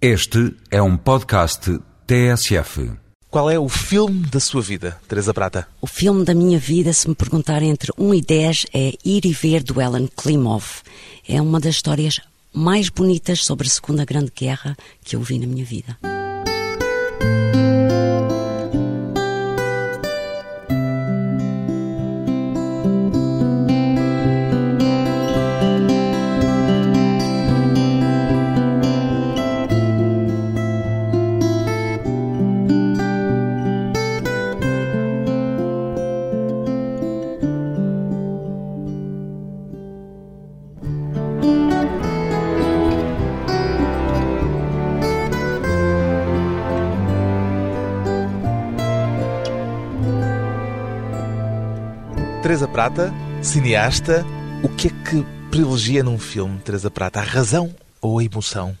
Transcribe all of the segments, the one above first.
Este é um podcast TSF. Qual é o filme da sua vida, Teresa Prata? O filme da minha vida, se me perguntarem entre 1 e 10, é Ir e Ver do Ellen Klimov. É uma das histórias mais bonitas sobre a Segunda Grande Guerra que eu vi na minha vida. Cineasta, o que é que privilegia num filme, Teresa Prata? A razão ou a emoção?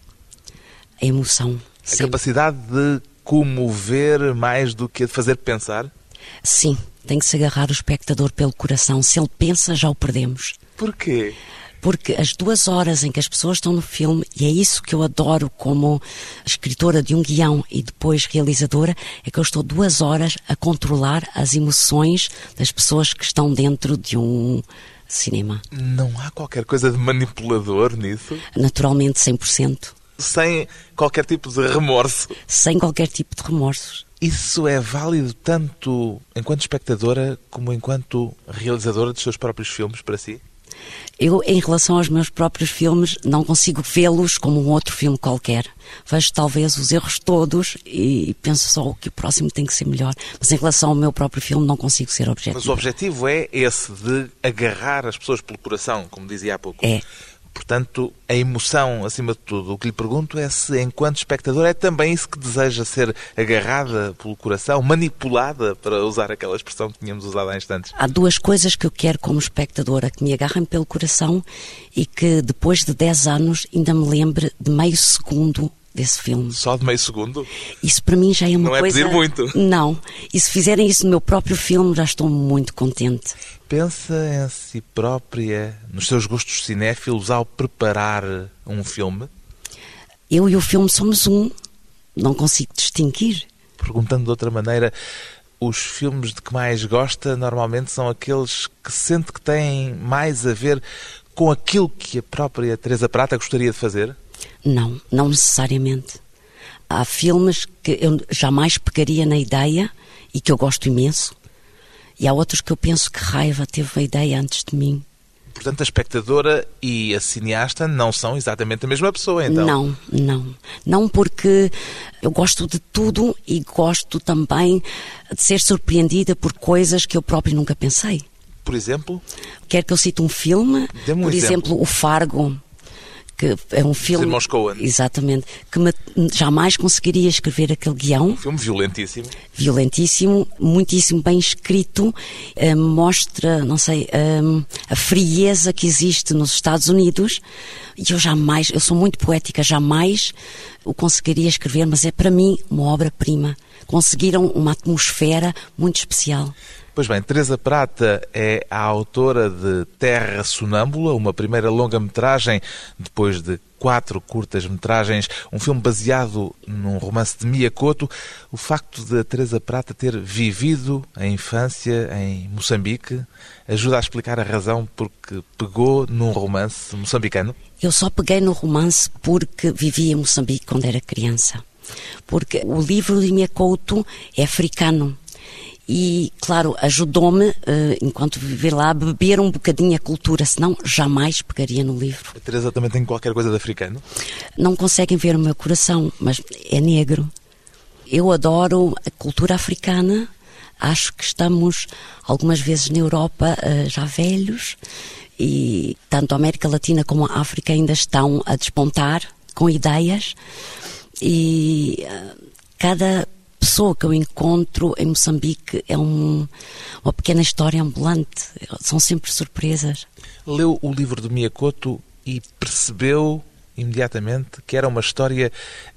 A emoção. A sempre. capacidade de comover mais do que de fazer pensar? Sim, tem que se agarrar o espectador pelo coração. Se ele pensa, já o perdemos. Porquê? Porque as duas horas em que as pessoas estão no filme, e é isso que eu adoro como escritora de um guião e depois realizadora, é que eu estou duas horas a controlar as emoções das pessoas que estão dentro de um cinema. Não há qualquer coisa de manipulador nisso? Naturalmente, 100%. Sem qualquer tipo de remorso? Sem qualquer tipo de remorsos. Isso é válido tanto enquanto espectadora como enquanto realizadora dos seus próprios filmes para si? Eu, em relação aos meus próprios filmes, não consigo vê-los como um outro filme qualquer. Vejo talvez os erros todos e penso só que o próximo tem que ser melhor. Mas em relação ao meu próprio filme, não consigo ser objetivo. Mas o objetivo é esse de agarrar as pessoas pelo coração, como dizia há pouco. É. Portanto, a emoção, acima de tudo. O que lhe pergunto é se, enquanto espectador, é também isso que deseja ser agarrada pelo coração, manipulada, para usar aquela expressão que tínhamos usado há instantes. Há duas coisas que eu quero como espectadora, que me agarrem pelo coração e que depois de 10 anos ainda me lembre de meio segundo desse filme. Só de meio segundo? Isso para mim já é uma Não é coisa... pedir muito. Não. E se fizerem isso no meu próprio filme, já estou muito contente. Pensa em si própria, nos seus gostos cinéfilos, ao preparar um filme? Eu e o filme somos um. Não consigo distinguir. Perguntando de outra maneira, os filmes de que mais gosta normalmente são aqueles que sente que têm mais a ver com aquilo que a própria Teresa Prata gostaria de fazer? Não, não necessariamente. Há filmes que eu jamais pegaria na ideia e que eu gosto imenso. E há outros que eu penso que raiva teve a ideia antes de mim. Portanto, a espectadora e a cineasta não são exatamente a mesma pessoa, então? Não, não. Não porque eu gosto de tudo e gosto também de ser surpreendida por coisas que eu próprio nunca pensei. Por exemplo? Quer que eu cite um filme? Um por exemplo. exemplo, O Fargo, que é um filme. irmãos Coen. Exatamente. Que me- jamais conseguiria escrever aquele guião. Um filme violentíssimo. violentíssimo, muitíssimo bem escrito, eh, mostra, não sei, eh, a frieza que existe nos Estados Unidos. E eu jamais, eu sou muito poética, jamais o conseguiria escrever, mas é para mim uma obra-prima. Conseguiram uma atmosfera muito especial. Pois bem, Teresa Prata é a autora de Terra Sonâmbula, uma primeira longa-metragem, depois de quatro curtas-metragens, um filme baseado num romance de Mia Couto. O facto de a Teresa Prata ter vivido a infância em Moçambique ajuda a explicar a razão porque pegou num romance moçambicano? Eu só peguei no romance porque vivia em Moçambique quando era criança. Porque o livro de Mia Couto é africano. E, claro, ajudou-me, eh, enquanto viver lá, a beber um bocadinho a cultura, senão jamais pegaria no livro. A Teresa também tem qualquer coisa de africano? Não conseguem ver o meu coração, mas é negro. Eu adoro a cultura africana. Acho que estamos algumas vezes na Europa eh, já velhos e tanto a América Latina como a África ainda estão a despontar com ideias e eh, cada pessoa que eu encontro em Moçambique é um- uma pequena história ambulante. São sempre surpresas. Leu o livro de Mia Couto e percebeu imediatamente que era uma história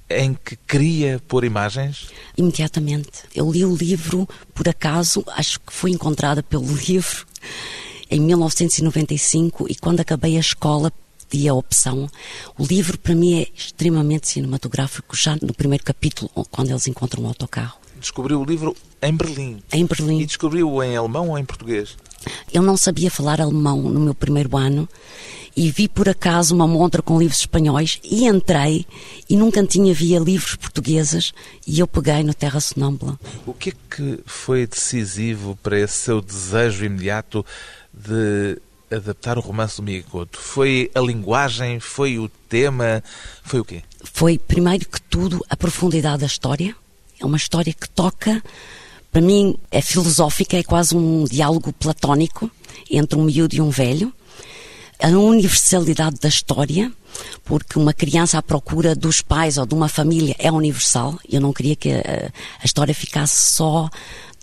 em que queria pôr imagens? Imediatamente. Eu li o livro, por acaso, acho que fui encontrada pelo livro em 1995 e quando acabei a escola pedi a opção. O livro, para mim, é extremamente cinematográfico, já no primeiro capítulo, quando eles encontram o autocarro. Descobriu o livro em Berlim. Em Berlim. E descobriu-o em alemão ou em português? Eu não sabia falar alemão no meu primeiro ano e vi por acaso uma montra com livros espanhóis e entrei e nunca tinha via livros portugueses e eu peguei no Terra Sonâmbula. O que é que foi decisivo para esse seu desejo imediato de adaptar o romance do Couto? Foi a linguagem? Foi o tema? Foi o quê? Foi, primeiro que tudo, a profundidade da história. É uma história que toca, para mim, é filosófica, é quase um diálogo platónico entre um miúdo e um velho a universalidade da história, porque uma criança à procura dos pais ou de uma família é universal. Eu não queria que a, a história ficasse só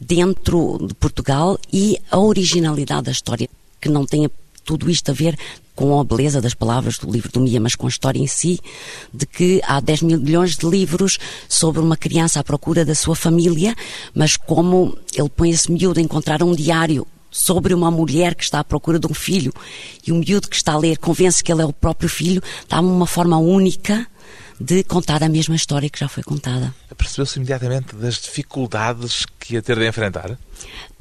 dentro de Portugal e a originalidade da história, que não tenha tudo isto a ver com a beleza das palavras do livro do Mia, mas com a história em si, de que há 10 mil milhões de livros sobre uma criança à procura da sua família, mas como ele põe esse miúdo a encontrar um diário sobre uma mulher que está à procura de um filho e o miúdo que está a ler convence que ele é o próprio filho, dá-me uma forma única de contar a mesma história que já foi contada. Percebeu-se imediatamente das dificuldades que ia ter de enfrentar?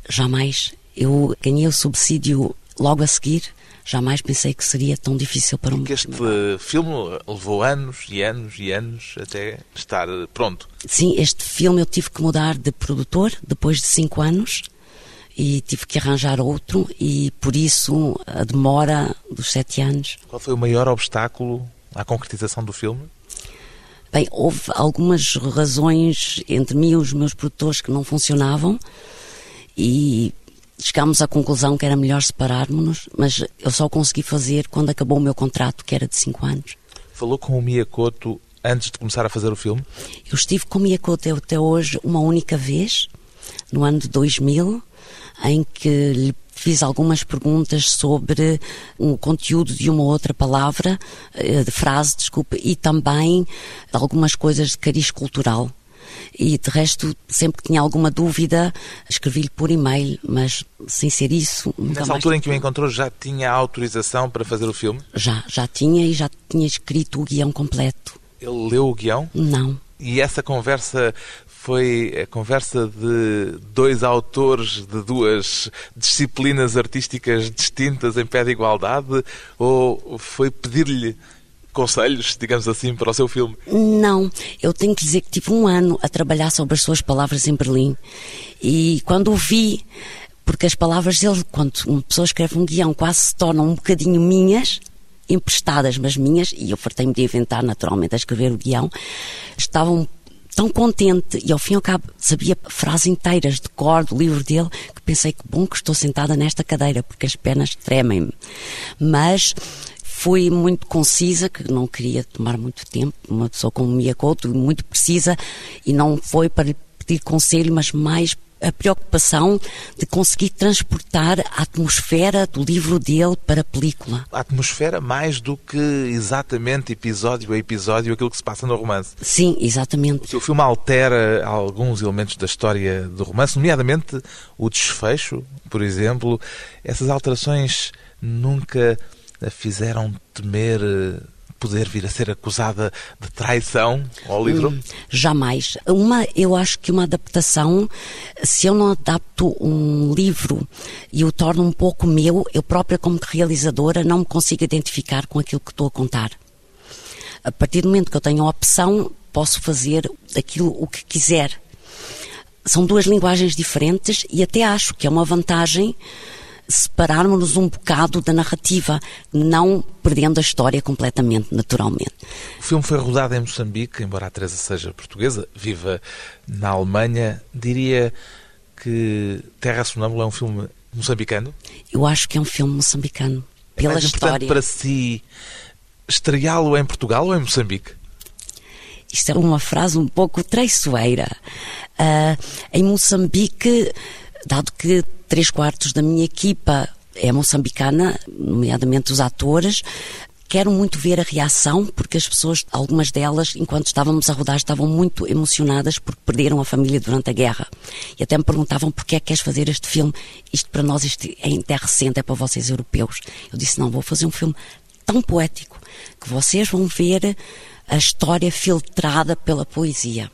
Jamais. Eu ganhei o subsídio logo a seguir. Jamais pensei que seria tão difícil para um. Porque este filme levou anos e anos e anos até estar pronto. Sim, este filme eu tive que mudar de produtor depois de cinco anos e tive que arranjar outro e por isso a demora dos sete anos. Qual foi o maior obstáculo à concretização do filme? Bem, houve algumas razões entre mim e os meus produtores que não funcionavam e chegámos à conclusão que era melhor separarmos-nos, mas eu só consegui fazer quando acabou o meu contrato, que era de cinco anos. Falou com o Miyakoto antes de começar a fazer o filme? Eu estive com o Miyakoto até hoje uma única vez, no ano de 2000, em que lhe fiz algumas perguntas sobre o conteúdo de uma outra palavra, eh, de frase, desculpa, e também algumas coisas de cariz cultural. E de resto, sempre que tinha alguma dúvida, escrevi-lhe por e-mail, mas sem ser isso. Nessa altura em que o encontrou, já tinha autorização para fazer o filme? Já, já tinha e já tinha escrito o guião completo. Ele leu o guião? Não. E essa conversa foi a conversa de dois autores de duas disciplinas artísticas distintas em pé de igualdade ou foi pedir-lhe conselhos, digamos assim, para o seu filme? Não, eu tenho que dizer que tive um ano a trabalhar sobre as suas palavras em Berlim e quando o vi, porque as palavras dele, quando uma pessoa escreve um guião, quase se tornam um bocadinho minhas, emprestadas, mas minhas, e eu fartei-me de inventar naturalmente a escrever o guião, estavam tão contente e ao fim e ao cabo sabia frases inteiras de cor do livro dele que pensei que bom que estou sentada nesta cadeira porque as pernas tremem-me. Mas fui muito concisa, que não queria tomar muito tempo, uma pessoa como Mia Couto, muito precisa, e não foi para lhe pedir conselho, mas mais a preocupação de conseguir transportar a atmosfera do livro dele para a película. A atmosfera mais do que exatamente episódio a episódio aquilo que se passa no romance. Sim, exatamente. O seu filme altera alguns elementos da história do romance, nomeadamente o desfecho, por exemplo. Essas alterações nunca a fizeram temer poder vir a ser acusada de traição ao livro? Hum, jamais. Uma, eu acho que uma adaptação, se eu não adapto um livro e o torno um pouco meu, eu própria como realizadora não me consigo identificar com aquilo que estou a contar. A partir do momento que eu tenho a opção, posso fazer aquilo o que quiser. São duas linguagens diferentes e até acho que é uma vantagem separarmos-nos um bocado da narrativa, não perdendo a história completamente, naturalmente. O filme foi rodado em Moçambique, embora a Teresa seja portuguesa, viva na Alemanha. Diria que Terra Sonâmbula é um filme moçambicano? Eu acho que é um filme moçambicano. Pela é mais história. para si estreá-lo em Portugal ou em Moçambique? Isto é uma frase um pouco traiçoeira. Uh, em Moçambique, dado que três quartos da minha equipa é moçambicana, nomeadamente os atores. Quero muito ver a reação, porque as pessoas, algumas delas, enquanto estávamos a rodar, estavam muito emocionadas porque perderam a família durante a guerra. E até me perguntavam porquê é que queres fazer este filme? Isto para nós isto é, é recente, é para vocês europeus. Eu disse, não, vou fazer um filme tão poético que vocês vão ver a história filtrada pela poesia.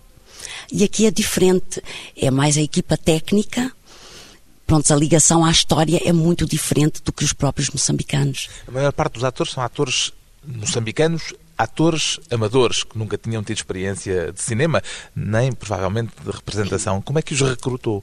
E aqui é diferente, é mais a equipa técnica. Pronto, a ligação à história é muito diferente do que os próprios moçambicanos. A maior parte dos atores são atores moçambicanos atores amadores que nunca tinham tido experiência de cinema, nem provavelmente de representação. Como é que os recrutou?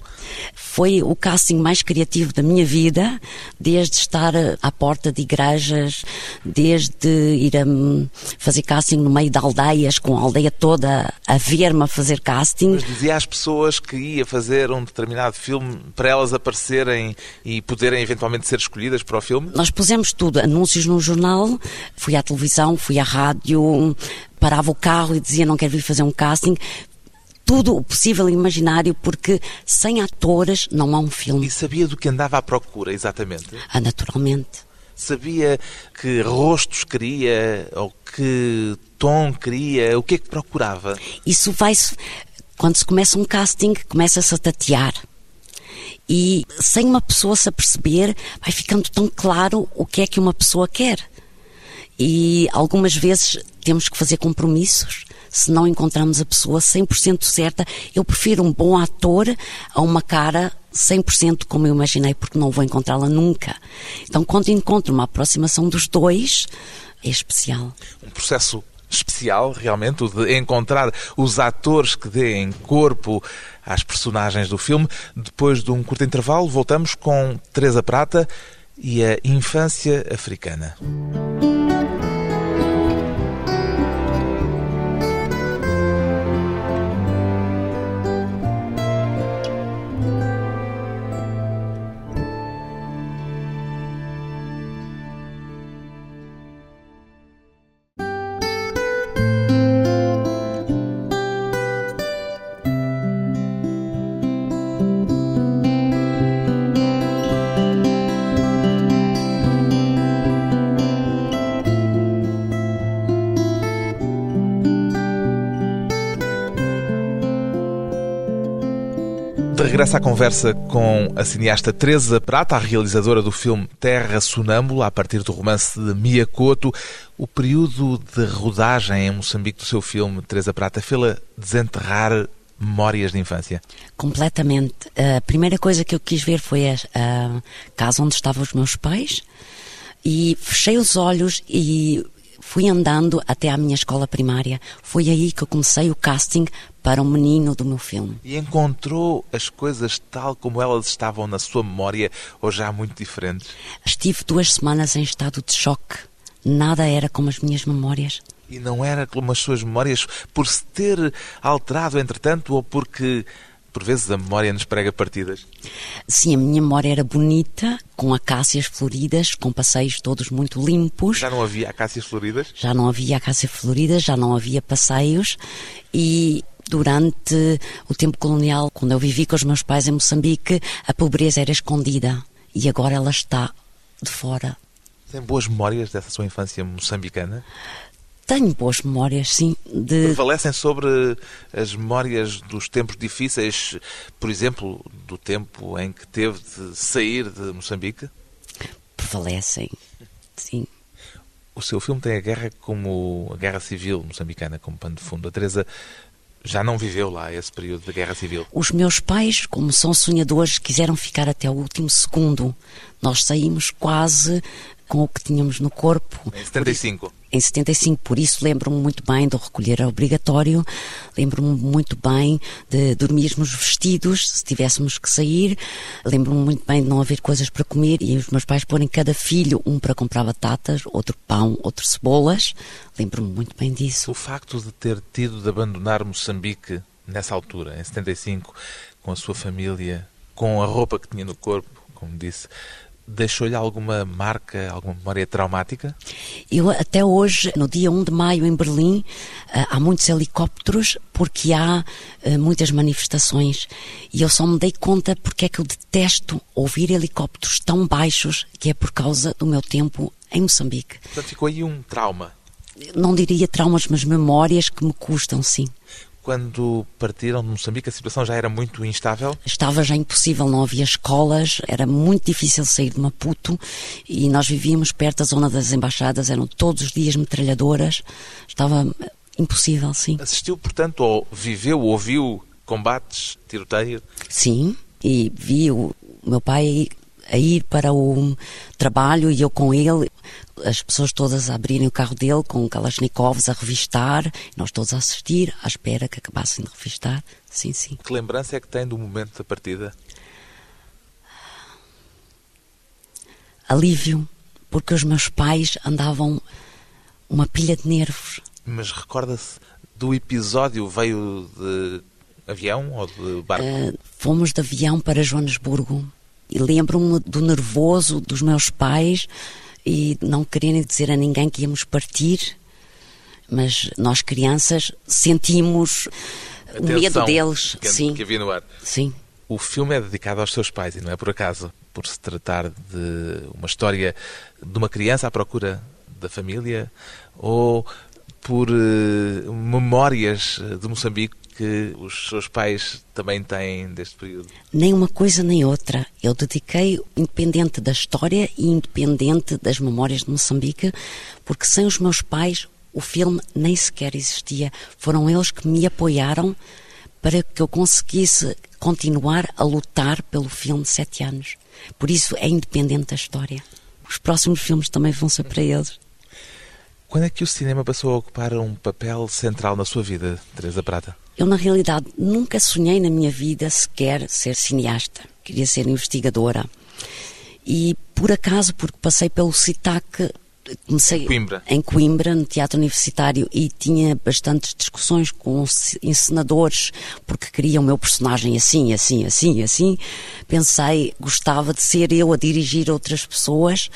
Foi o casting mais criativo da minha vida, desde estar à porta de igrejas, desde ir a hum, fazer casting no meio de aldeias, com a aldeia toda a ver-me a fazer casting. Mas dizia às pessoas que ia fazer um determinado filme para elas aparecerem e poderem eventualmente ser escolhidas para o filme? Nós pusemos tudo, anúncios no jornal, fui à televisão, fui à rádio, rádio, parava o carro e dizia não quero vir fazer um casting. Tudo o possível e imaginário, porque sem atores não há um filme. E sabia do que andava à procura, exatamente? Ah, naturalmente. Sabia que rostos queria, ou que tom queria, o que é que procurava? Isso vai-se. Quando se começa um casting, começa-se a tatear e sem uma pessoa se aperceber, vai ficando tão claro o que é que uma pessoa quer e algumas vezes temos que fazer compromissos se não encontramos a pessoa 100% certa. Eu prefiro um bom ator a uma cara 100% como eu imaginei, porque não vou encontrá-la nunca. Então, quando encontro uma aproximação dos dois, é especial. Um processo especial, realmente, o de encontrar os atores que deem corpo às personagens do filme. Depois de um curto intervalo, voltamos com Teresa Prata e a infância africana. Regressa à conversa com a cineasta Teresa Prata, a realizadora do filme Terra Sonâmbula, a partir do romance de Mia Couto. O período de rodagem em Moçambique do seu filme, Teresa Prata, fê-la desenterrar memórias de infância? Completamente. A primeira coisa que eu quis ver foi a casa onde estavam os meus pais e fechei os olhos e fui andando até à minha escola primária. Foi aí que eu comecei o casting para o menino do meu filme. E encontrou as coisas tal como elas estavam na sua memória ou já muito diferentes? Estive duas semanas em estado de choque. Nada era como as minhas memórias. E não era como as suas memórias por se ter alterado entretanto ou porque por vezes a memória nos prega partidas? Sim, a minha memória era bonita, com acácias floridas, com passeios todos muito limpos. Já não havia acácias floridas? Já não havia acácias floridas, já não havia passeios e durante o tempo colonial, quando eu vivi com os meus pais em Moçambique, a pobreza era escondida e agora ela está de fora. Tem boas memórias dessa sua infância moçambicana? Tenho boas memórias, sim. De... Prevalecem sobre as memórias dos tempos difíceis, por exemplo, do tempo em que teve de sair de Moçambique? Prevalecem, sim. O seu filme tem a guerra como a guerra civil moçambicana como pano de fundo. A Teresa já não viveu lá esse período de guerra civil? Os meus pais, como são sonhadores, quiseram ficar até o último segundo. Nós saímos quase com o que tínhamos no corpo. Em 75? Em 75, por isso lembro-me muito bem do recolher obrigatório, lembro-me muito bem de dormirmos vestidos se tivéssemos que sair, lembro-me muito bem de não haver coisas para comer e os meus pais porem cada filho, um para comprar batatas, outro pão, outro cebolas. Lembro-me muito bem disso. O facto de ter tido de abandonar Moçambique nessa altura, em 75, com a sua família, com a roupa que tinha no corpo, como disse, deixou-lhe alguma marca, alguma memória traumática? Eu até hoje, no dia 1 de maio em Berlim, eh, há muitos helicópteros porque há eh, muitas manifestações e eu só me dei conta porque é que eu detesto ouvir helicópteros tão baixos que é por causa do meu tempo em Moçambique. Portanto, ficou aí um trauma. Não diria traumas, mas memórias que me custam, sim. Quando partiram de Moçambique, a situação já era muito instável? Estava já impossível, não havia escolas, era muito difícil sair de Maputo e nós vivíamos perto da zona das embaixadas, eram todos os dias metralhadoras, estava impossível, sim. Assistiu, portanto, ou viveu, ouviu combates, tiroteio? Sim, e vi o meu pai a ir para o trabalho e eu com ele, as pessoas todas a abrirem o carro dele com Kalashnikovs a revistar, nós todos a assistir, à espera que acabassem de revistar. Sim, sim. Que lembrança é que tem do momento da partida? Alívio, porque os meus pais andavam uma pilha de nervos. Mas recorda-se do episódio, veio de avião ou de barco? Uh, fomos de avião para Joanesburgo e lembro-me do nervoso dos meus pais e não quererem dizer a ninguém que íamos partir, mas nós crianças sentimos o medo deles. Que, sim. que havia no ar. Sim. O filme é dedicado aos seus pais e não é por acaso, por se tratar de uma história de uma criança à procura da família ou por uh, memórias de Moçambique que os seus pais também têm deste período? Nem uma coisa nem outra. Eu dediquei, independente da história e independente das memórias de Moçambique, porque sem os meus pais o filme nem sequer existia. Foram eles que me apoiaram para que eu conseguisse continuar a lutar pelo filme de sete anos. Por isso é independente da história. Os próximos filmes também vão ser para eles. Quando é que o cinema passou a ocupar um papel central na sua vida, Teresa Prata? Eu, na realidade, nunca sonhei na minha vida sequer ser cineasta. Queria ser investigadora. E, por acaso, porque passei pelo CITAC, comecei Coimbra. em Coimbra, no Teatro Universitário, e tinha bastantes discussões com encenadores, porque queria o meu personagem assim, assim, assim, assim. Pensei, gostava de ser eu a dirigir outras pessoas.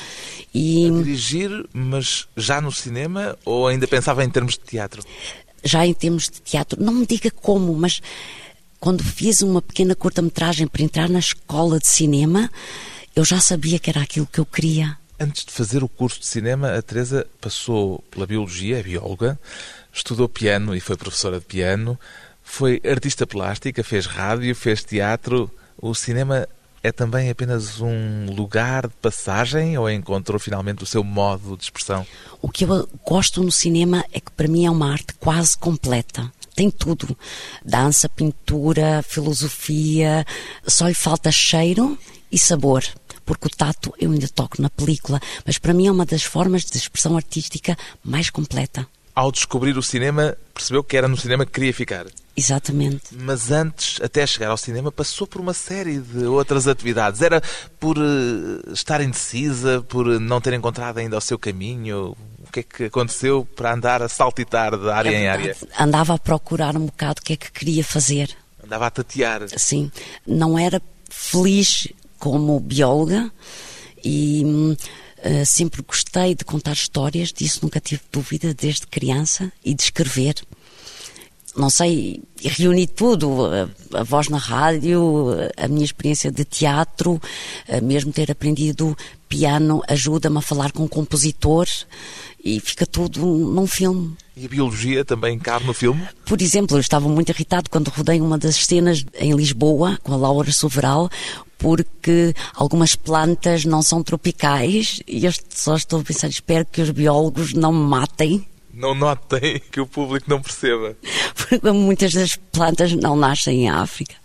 E... A dirigir, mas já no cinema ou ainda pensava em termos de teatro? Já em termos de teatro. Não me diga como, mas quando fiz uma pequena curta-metragem para entrar na escola de cinema, eu já sabia que era aquilo que eu queria. Antes de fazer o curso de cinema, a Teresa passou pela biologia, é bióloga, estudou piano e foi professora de piano, foi artista plástica, fez rádio, fez teatro. O cinema é também apenas um lugar de passagem ou encontrou finalmente o seu modo de expressão? O que eu gosto no cinema é que para mim é uma arte quase completa. Tem tudo: dança, pintura, filosofia, só lhe falta cheiro e sabor porque o tato eu ainda toco na película, mas para mim é uma das formas de expressão artística mais completa. Ao descobrir o cinema, percebeu que era no cinema que queria ficar. Exatamente. Mas antes, até chegar ao cinema, passou por uma série de outras atividades. Era por uh, estar indecisa, por não ter encontrado ainda o seu caminho? O que é que aconteceu para andar a saltitar de área é em área? Andava a procurar um bocado o que é que queria fazer. Andava a tatear. Sim. Não era feliz como bióloga e uh, sempre gostei de contar histórias, disso nunca tive dúvida desde criança e de escrever. Não sei, reuni tudo, a, a voz na rádio, a minha experiência de teatro, mesmo ter aprendido piano ajuda-me a falar com compositores e fica tudo num filme. E a biologia também cabe no filme? Por exemplo, eu estava muito irritado quando rodei uma das cenas em Lisboa, com a Laura Soveral, porque algumas plantas não são tropicais e eu só estou a pensar, espero que os biólogos não me matem. Não notem que o público não perceba. Porque muitas das plantas não nascem em África.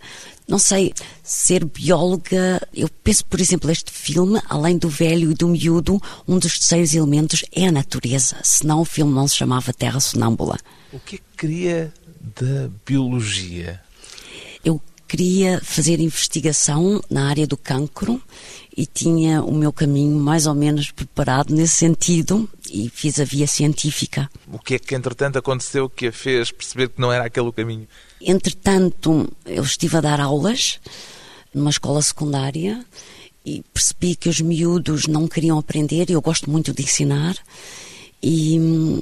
Não sei, ser bióloga, eu penso, por exemplo, este filme, além do velho e do miúdo, um dos terceiros elementos é a natureza, senão o filme não se chamava Terra Sonâmbula. O que é que queria da biologia? Eu queria fazer investigação na área do cancro e tinha o meu caminho mais ou menos preparado nesse sentido e fiz a via científica. O que é que, entretanto, aconteceu que a fez perceber que não era aquele o caminho? Entretanto, eu estive a dar aulas numa escola secundária e percebi que os miúdos não queriam aprender e eu gosto muito de ensinar e hum,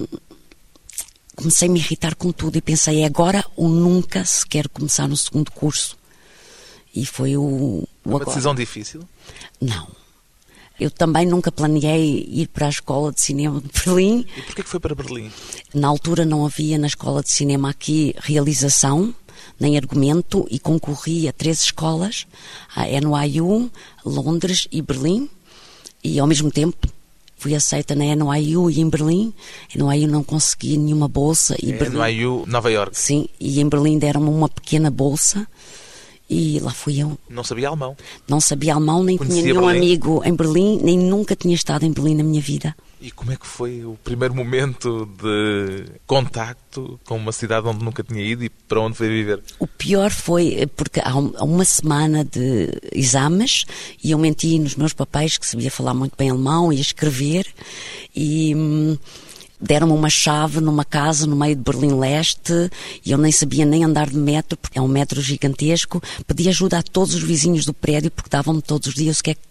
comecei a me irritar com tudo e pensei é agora ou nunca se quer começar no segundo curso e foi o, o uma decisão difícil não Eu também nunca planeei ir para a escola de cinema de Berlim. E porquê que foi para Berlim? Na altura não havia na escola de cinema aqui realização, nem argumento, e concorri a três escolas, a NYU, Londres e Berlim, e ao mesmo tempo fui aceita na NYU e em Berlim. NYU não consegui nenhuma bolsa. E É, Berlim, NYU, Nova York. Sim, e em Berlim deram-me uma pequena bolsa e lá fui eu. Não sabia alemão. Não sabia alemão, nem Conhecia tinha nenhum Berlim? amigo em Berlim, nem nunca tinha estado em Berlim na minha vida. E como é que foi o primeiro momento de contacto com uma cidade onde nunca tinha ido e para onde foi viver? O pior foi porque há há uma semana de exames e eu menti nos meus papéis que sabia falar muito bem alemão e escrever e hum, deram-me uma chave numa casa no meio de Berlim Leste e eu nem sabia nem andar de metro porque é um metro gigantesco. Pedi ajuda a todos os vizinhos do prédio porque davam-me todos os dias o que é que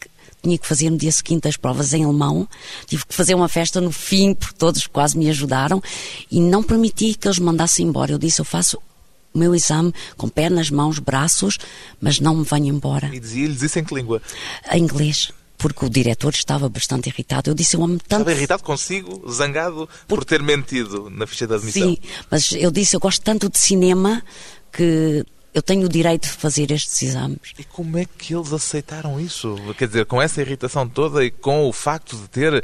tinha que fazer no dia seguinte as provas em alemão. Tive que fazer uma festa no fim, porque todos quase me ajudaram. E não permiti que eles me mandassem embora. Eu disse, eu faço o meu exame com pernas, mãos, braços, mas não me venho embora. E dizia-lhes isso em que língua? Em inglês. Porque o diretor estava bastante irritado. Eu disse, eu amo tanto... Estava irritado consigo, zangado por ter mentido na ficha de admissão. Sim, mas eu disse, eu gosto tanto de cinema que eu tenho o direito de fazer estes exames. E como é que eles aceitaram isso? Quer dizer, com essa irritação toda e com o facto de ter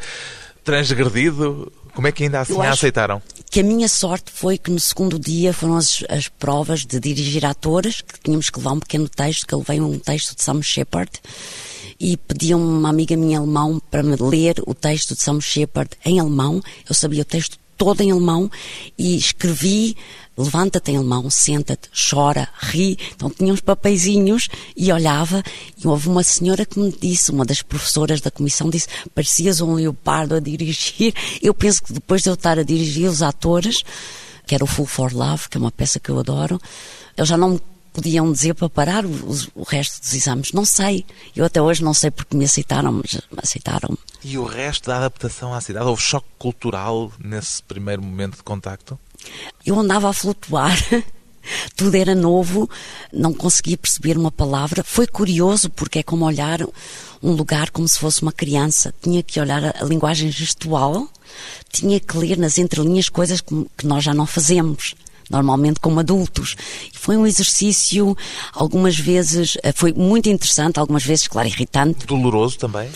transgredido, como é que ainda assim a aceitaram? que a minha sorte foi que no segundo dia foram as, as provas de dirigir atores, que tínhamos que levar um pequeno texto, que eu levei um texto de Sam Shepard, e pediam uma amiga minha alemão para me ler o texto de Sam Shepard em alemão. Eu sabia o texto todo em alemão e escrevi levanta-te em alemão, senta-te, chora, ri. Então tinha uns papeizinhos e olhava e houve uma senhora que me disse, uma das professoras da comissão disse, parecias um leopardo a dirigir. Eu penso que depois de eu estar a dirigir os atores, que era o Full for Love, que é uma peça que eu adoro, eles já não me podiam dizer para parar o, o resto dos exames. Não sei. Eu até hoje não sei porque me aceitaram, mas aceitaram-me. E o resto da adaptação à cidade? Houve choque cultural nesse primeiro momento de contacto? Eu andava a flutuar, tudo era novo, não conseguia perceber uma palavra. Foi curioso porque é como olhar um lugar como se fosse uma criança. Tinha que olhar a, linguagem gestual, tinha que ler nas entrelinhas coisas que, nós já não fazemos. Normalmente como adultos. Foi um exercício, algumas vezes, eh, foi muito interessante, algumas vezes, claro, irritante. Doloroso também?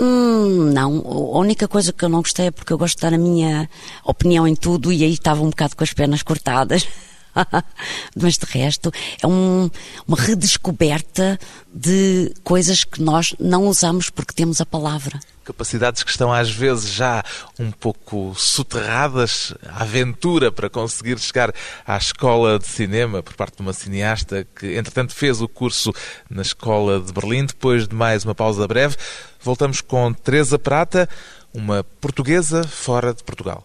Hum, não, a única coisa que eu não gostei é porque eu gosto de dar a minha opinião em tudo e aí estava um bocado com as pernas cortadas. Mas de resto, é um- uma redescoberta de coisas que nós não usamos porque temos a palavra. Capacidades que estão às vezes já um pouco soterradas, a aventura para conseguir chegar à escola de cinema por parte de uma cineasta que, entretanto, fez o curso na escola de Berlim. Depois de mais uma pausa breve, voltamos com Teresa Prata, uma portuguesa fora de Portugal.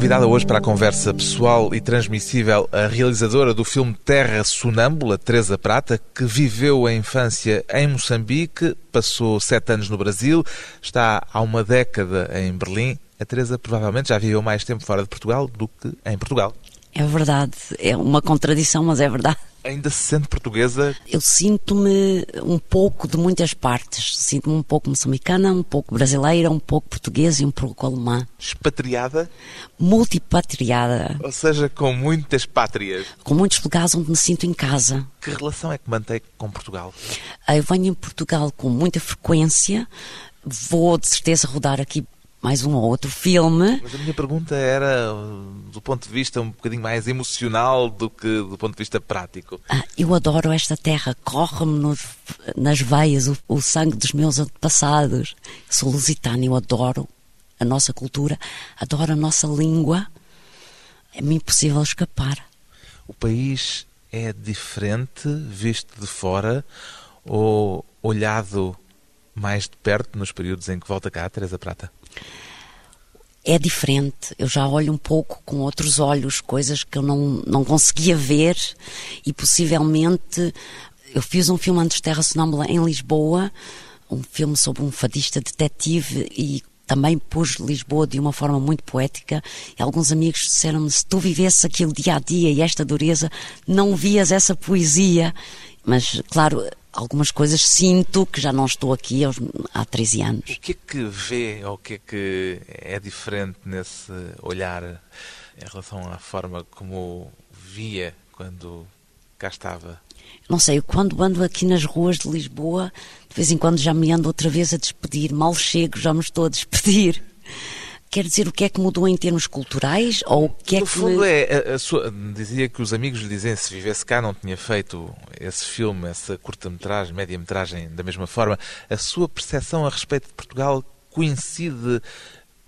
Convidada hoje para a conversa pessoal e transmissível a realizadora do filme Terra Sonâmbula, Teresa Prata, que viveu a infância em Moçambique, passou sete anos no Brasil, está há uma década em Berlim. A Teresa provavelmente já viveu mais tempo fora de Portugal do que em Portugal. É verdade, é uma contradição, mas é verdade. Ainda se sente portuguesa? Eu sinto-me um pouco de muitas partes. Sinto-me um pouco moçambicana, um pouco brasileira, um pouco portuguesa e um pouco alemã. Expatriada? Multipatriada, Ou seja, com muitas pátrias. com muitos lugares onde me sinto em casa. Que relação é que mantém com Portugal? Eu venho em Portugal com muita frequência, vou de certeza rodar aqui mais um ou outro filme. Mas a minha pergunta era uh, do ponto de vista um bocadinho mais emocional do que do ponto de vista prático. Ah, eu adoro esta terra, corre-me nas veias o, o sangue dos meus antepassados. Sou lusitana, eu adoro a nossa cultura, adoro a nossa língua. é-me impossível escapar. O país é diferente visto de fora ou olhado mais de perto nos períodos em que volta cá, Teresa Prata? É diferente. Eu já olho um pouco com outros olhos, coisas que eu não, não conseguia ver e possivelmente eu fiz um filme antes Terra Sonâmbula em Lisboa, um filme sobre um fadista detetive e também pus Lisboa de uma forma muito poética e alguns amigos disseram-me se tu vivesse aquilo dia a dia e esta dureza, não vias essa poesia. Mas, claro, algumas coisas sinto que já não estou aqui há 13 anos. O que é que vê ou o que é que é diferente nesse olhar em relação à forma como via quando cá estava? Não sei, quando ando aqui nas ruas de Lisboa, de vez em quando já me ando outra vez a despedir, mal chego, já me estou a despedir. Quer dizer, o que é que mudou em termos culturais? Ou o que é no que. fundo, é, a, a sua, dizia que os amigos lhe dizem se vivesse cá não tinha feito esse filme, essa curta-metragem, média-metragem da mesma forma. A sua percepção a respeito de Portugal coincide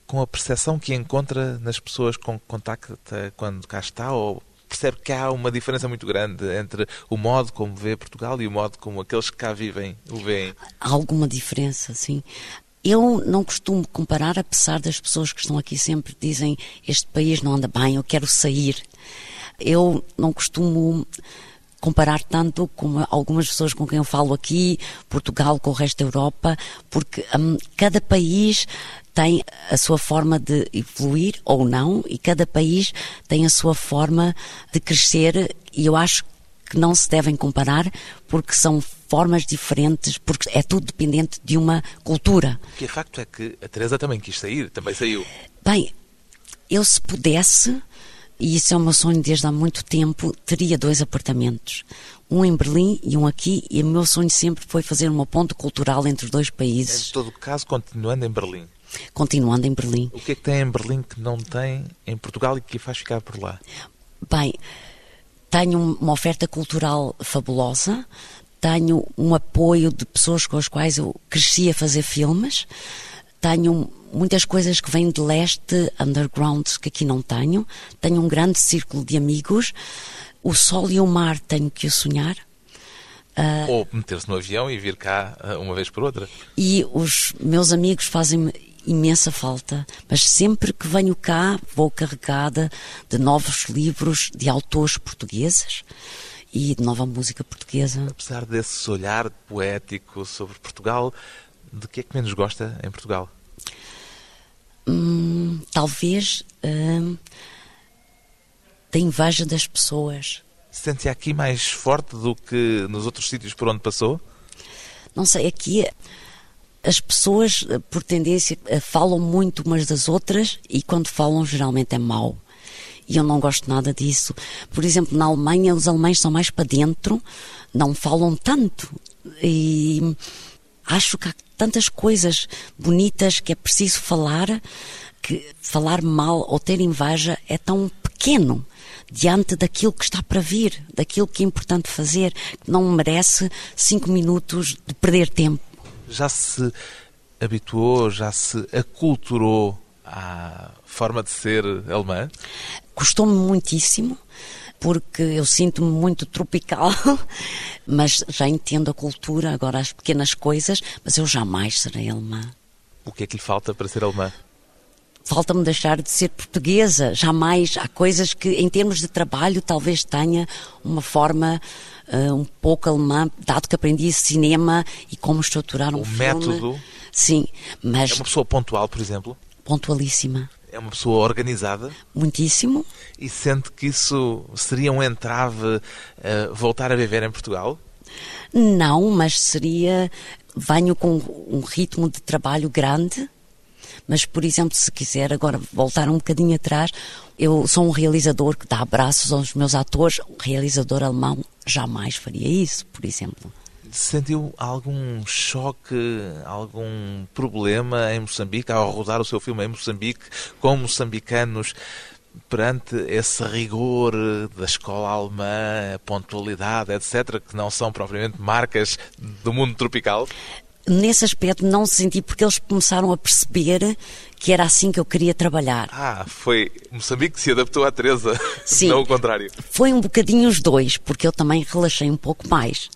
com a percepção que encontra nas pessoas com que contacta quando cá está? Ou percebe que há uma diferença muito grande entre o modo como vê Portugal e o modo como aqueles que cá vivem o veem? Há alguma diferença, sim. Eu não costumo comparar, apesar das pessoas que estão aqui sempre dizem este país não anda bem, eu quero sair. Eu não costumo comparar tanto com algumas pessoas com quem eu falo aqui, Portugal com o resto da Europa, porque hum, cada país tem a sua forma de evoluir ou não, e cada país tem a sua forma de crescer, e eu acho que não se devem comparar porque são formas diferentes, porque é tudo dependente de uma cultura. O que é facto é que a Teresa também quis sair, também saiu. Bem, eu se pudesse, e isso é o meu sonho desde há muito tempo, teria dois apartamentos. Um em Berlim e um aqui, e o meu sonho sempre foi fazer uma ponte cultural entre os dois países. Em todo caso, continuando em Berlim. Continuando em Berlim. O que é que tem em Berlim que não tem em Portugal e que faz ficar por lá? Bem, tenho uma oferta cultural fabulosa, tenho um apoio de pessoas com as quais eu cresci a fazer filmes, tenho muitas coisas que vêm de leste, underground, que aqui não tenho, tenho um grande círculo de amigos, o sol e o mar tenho que o sonhar. Uh, Ou meter-se no avião e vir cá ah, uma vez por outra. E os meus amigos fazem-me imensa falta, mas sempre que venho cá vou carregada de novos livros de autores portugueses e de nova música portuguesa. Apesar desse olhar poético sobre Portugal, de que é que menos gosta em Portugal? Hum, talvez hum, da inveja das pessoas. Sente-se aqui mais forte do que nos outros sítios por onde passou? Não sei, aqui as pessoas, eh, por tendência, eh, falam muito umas das outras e quando falam geralmente é mau. E eu não gosto nada disso. Por exemplo, na Alemanha os alemães são mais para dentro, não falam tanto. E acho que há tantas coisas bonitas que é preciso falar, que falar mal ou ter inveja é tão pequeno diante daquilo que está para vir, daquilo que é importante fazer, que não merece cinco minutos de perder tempo já se habituou, já se aculturou à forma de ser alemã? Custou-me muitíssimo, porque eu sinto-me muito tropical, mas já entendo a cultura, agora as pequenas coisas, mas eu jamais serei alemã. O que é que lhe falta para ser alemã? Falta-me deixar de ser portuguesa. Jamais. Há coisas que, em termos de trabalho, talvez tenha uma forma uh, um pouco alemã, dado que aprendi cinema e como estruturar um o filme. método. Sim, mas. É uma pessoa pontual, por exemplo? Pontualíssima. É uma pessoa organizada? Muitíssimo. E sente que isso seria um entrave a voltar a viver em Portugal? Não, mas seria. Venho com um ritmo de trabalho grande, mas, por exemplo, se quiser agora voltar um bocadinho atrás, eu sou um realizador que dá abraços aos meus atores, um realizador alemão jamais faria isso, por exemplo. Sentiu algum choque, algum problema em Moçambique ao rodar o seu filme em Moçambique, com moçambicanos perante esse rigor da escola alemã, a pontualidade, etc., que não são propriamente marcas do mundo tropical? nesse aspecto não senti, porque eles começaram a perceber que era assim que eu queria trabalhar. Ah, foi Moçambique que se adaptou à Teresa, Sim. não o contrário. Foi um bocadinho os dois, porque eu também relaxei um pouco mais.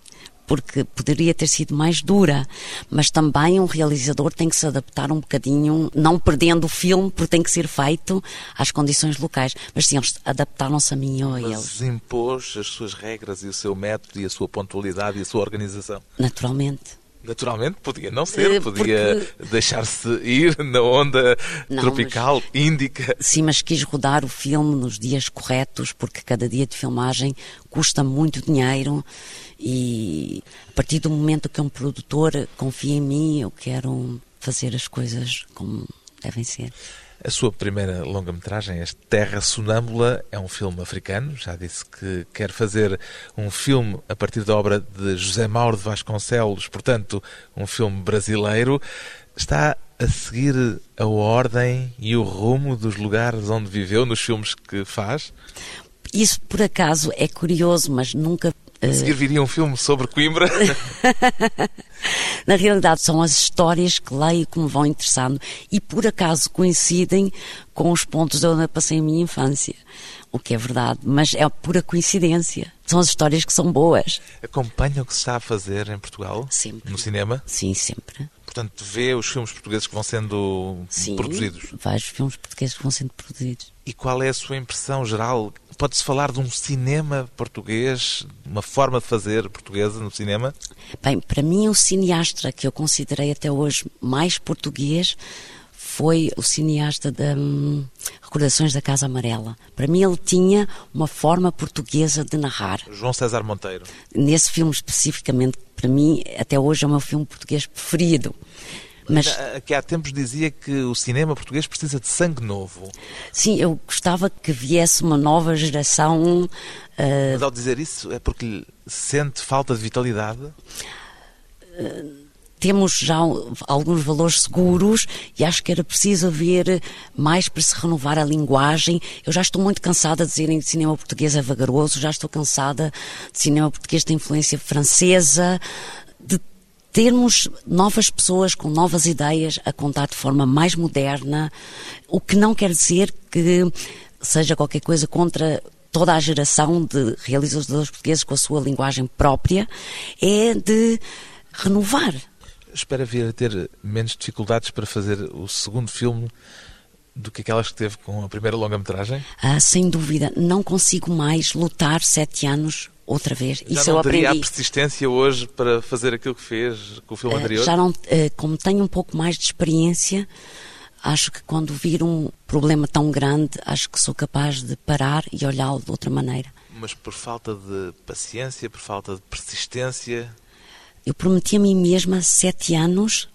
Porque poderia ter sido mais dura, mas também um realizador tem que se adaptar um bocadinho, não perdendo o filme, porque tem que ser feito às condições locais. Mas sim, eles adaptaram-se a mim ou a eles, Mas impôs as suas regras e o seu método e a sua pontualidade e a sua organização. naturalmente. Naturalmente, podia não ser, Eh, podia deixar-se ir na onda Não, tropical, índica. Sim, mas quis rodar o filme nos dias corretos, porque cada dia de filmagem custa muito dinheiro e a partir do momento que um produtor confia em mim, eu quero fazer as coisas como devem ser. A sua primeira longa-metragem, este Terra Sonâmbula, é um filme africano. Já disse que quer fazer um filme a partir da obra de José Mauro de Vasconcelos, portanto, um filme brasileiro. Está a seguir a ordem e o rumo dos lugares onde viveu nos filmes que faz? Isso, por acaso, é curioso, mas nunca. A eh, seguir viria um filme sobre Coimbra? Na realidade, são as histórias que leio que me vão interessando e por acaso coincidem com os pontos onde eu passei a minha infância. O que é verdade, mas é pura coincidência. São as histórias que são boas. Acompanha o que se está a fazer em Portugal? Sempre. No cinema? Sim, sempre. Portanto, vê os filmes portugueses que vão sendo Sim. produzidos. Vários filmes portugueses que vão sendo produzidos. E qual é a sua impressão geral? Pode-se falar de um cinema português, uma forma de fazer portuguesa no cinema? Bem, para mim, o cineasta que eu considerei até hoje mais português foi o cineasta da hum, Recordações da Casa Amarela. Para mim, ele tinha uma forma portuguesa de narrar. João César Monteiro. Nesse filme especificamente, para mim, até hoje é o meu filme português preferido. Mas Que há tempos dizia que o cinema português precisa de sangue novo. sim, eu gostava que viesse uma nova geração. ah, Mas ao dizer isso é porque sente falta de vitalidade? Temos já alguns valores seguros e acho que era preciso haver mais para se renovar a linguagem. Eu já estou muito cansada de dizerem que cinema português é vagaroso, já estou cansada de cinema português ter influência francesa, de termos novas pessoas com novas ideias a contar de forma mais moderna, o que não quer dizer que seja qualquer coisa contra toda a geração de realizadores portugueses com a sua linguagem própria, é de renovar. Espera vir a ter menos dificuldades para fazer o segundo filme do que aquelas que teve com a primeira longa-metragem? Ah, sem dúvida, não consigo mais lutar sete anos outra vez. Já Isso não eu teria aprendi. a persistência hoje para fazer aquilo que fez com o filme Ah, anterior? Já não, ah, como tenho um pouco mais de experiência, acho que quando vir um problema tão grande, acho que sou capaz de parar e olhá-lo de outra maneira. Mas por falta de paciência, por falta de persistência, Eu prometi a mim mesma sete anos,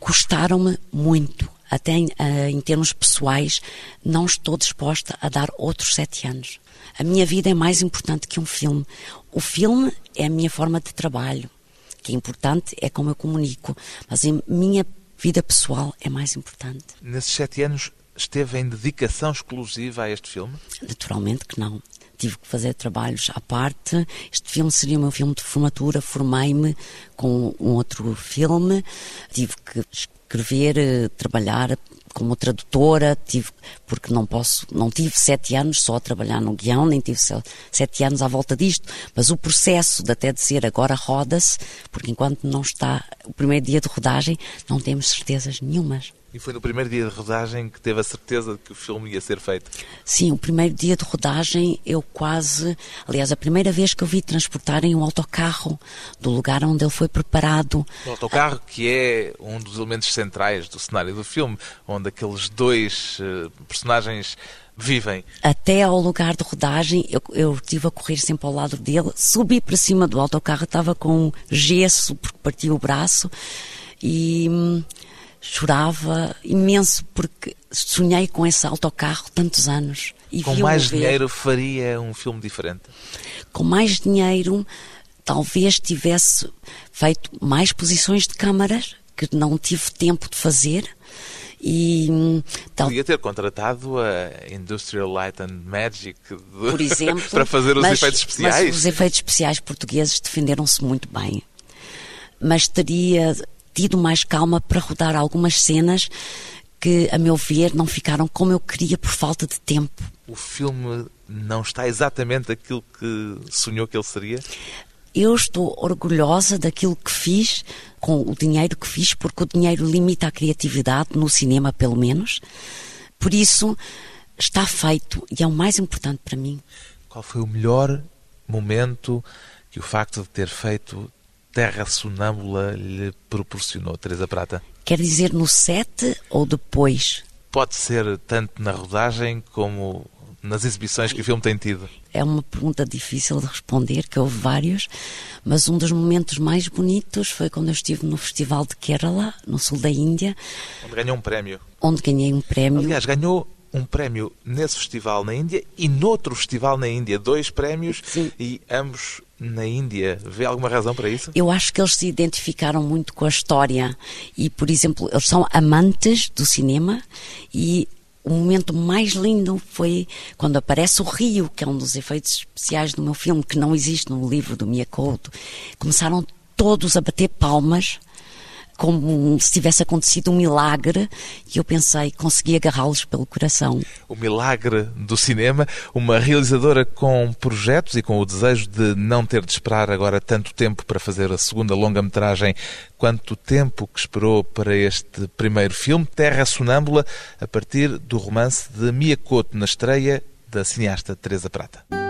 custaram-me muito. Até em, ah, em termos pessoais, não estou disposta a dar outros sete anos. A minha vida é mais importante que um filme. O filme é a minha forma de trabalho. O que é importante é como eu comunico. Mas a minha vida pessoal é mais importante. nesses sete anos esteve em dedicação exclusiva a este filme? Naturalmente que não. Tive que fazer trabalhos à parte. Este filme seria o meu filme de formatura. Formei-me com um outro filme. Tive que escrever, eh, trabalhar como tradutora. Tive, porque não posso, não tive sete anos só a trabalhar no guião, nem tive sete anos à volta disto. Mas o processo de até dizer agora roda-se, porque enquanto não está o primeiro dia de rodagem, não temos certezas nenhumas. E foi no primeiro dia de rodagem que teve a certeza de que o filme ia ser feito. Sim, o primeiro dia de rodagem eu quase. Aliás, a primeira vez que eu vi transportarem um autocarro do lugar onde ele foi preparado. O autocarro, que é um dos elementos centrais do cenário do filme, onde aqueles dois eh, personagens vivem. Até ao lugar de rodagem, eu, eu estive a correr sempre ao lado dele, subi para cima do autocarro, estava com gesso porque partiu o braço e hum, chorava imenso porque sonhei com esse autocarro tantos anos. E Com mais mover. dinheiro faria um filme diferente. com mais dinheiro, talvez tivesse feito mais posições de câmaras, que não tive tempo de fazer. E hum, tal, Podia ter contratado a Industrial Light and Magic de- por exemplo, para fazer os mas- efeitos especiais. Mas os efeitos especiais portugueses defenderam-se muito bem. Mas teria tido mais calma para rodar algumas cenas que, a meu ver, não ficaram como eu queria por falta de tempo. O filme não está exatamente aquilo que sonhou que ele seria? Eu estou orgulhosa daquilo que fiz, com o dinheiro que fiz, porque o dinheiro limita a criatividade, no cinema pelo menos. Por isso, está feito e é o mais importante para mim. Qual foi o melhor momento que o facto de ter feito Terra Sonâmbula lhe proporcionou, Teresa Prata? Quer dizer no set ou depois? Pode ser tanto na rodagem como nas exibições que o filme tem tido? É uma pergunta difícil de responder, que houve vários, mas um dos momentos mais bonitos foi quando eu estive no Festival de Kerala, no sul da Índia. Onde ganhou um prémio. Onde ganhei um prémio. Aliás, ganhou um prémio nesse festival na Índia e noutro festival na Índia. Dois prémios Sim. e ambos na Índia. Vê alguma razão para isso? Eu acho que eles se identificaram muito com a história e, por exemplo, eles são amantes do cinema e o momento mais lindo foi quando aparece o rio, que é um dos efeitos especiais do meu filme, que não existe no livro do Miyakoto. Começaram todos a bater palmas, como se tivesse acontecido um milagre, e eu pensei, consegui agarrá-los pelo coração. O milagre do cinema, uma realizadora com projetos e com o desejo de não ter de esperar agora tanto tempo para fazer a segunda longa-metragem, quanto tempo que esperou para este primeiro filme, Terra Sonâmbula, a partir do romance de Miyakoto, na estreia da cineasta Teresa Prata.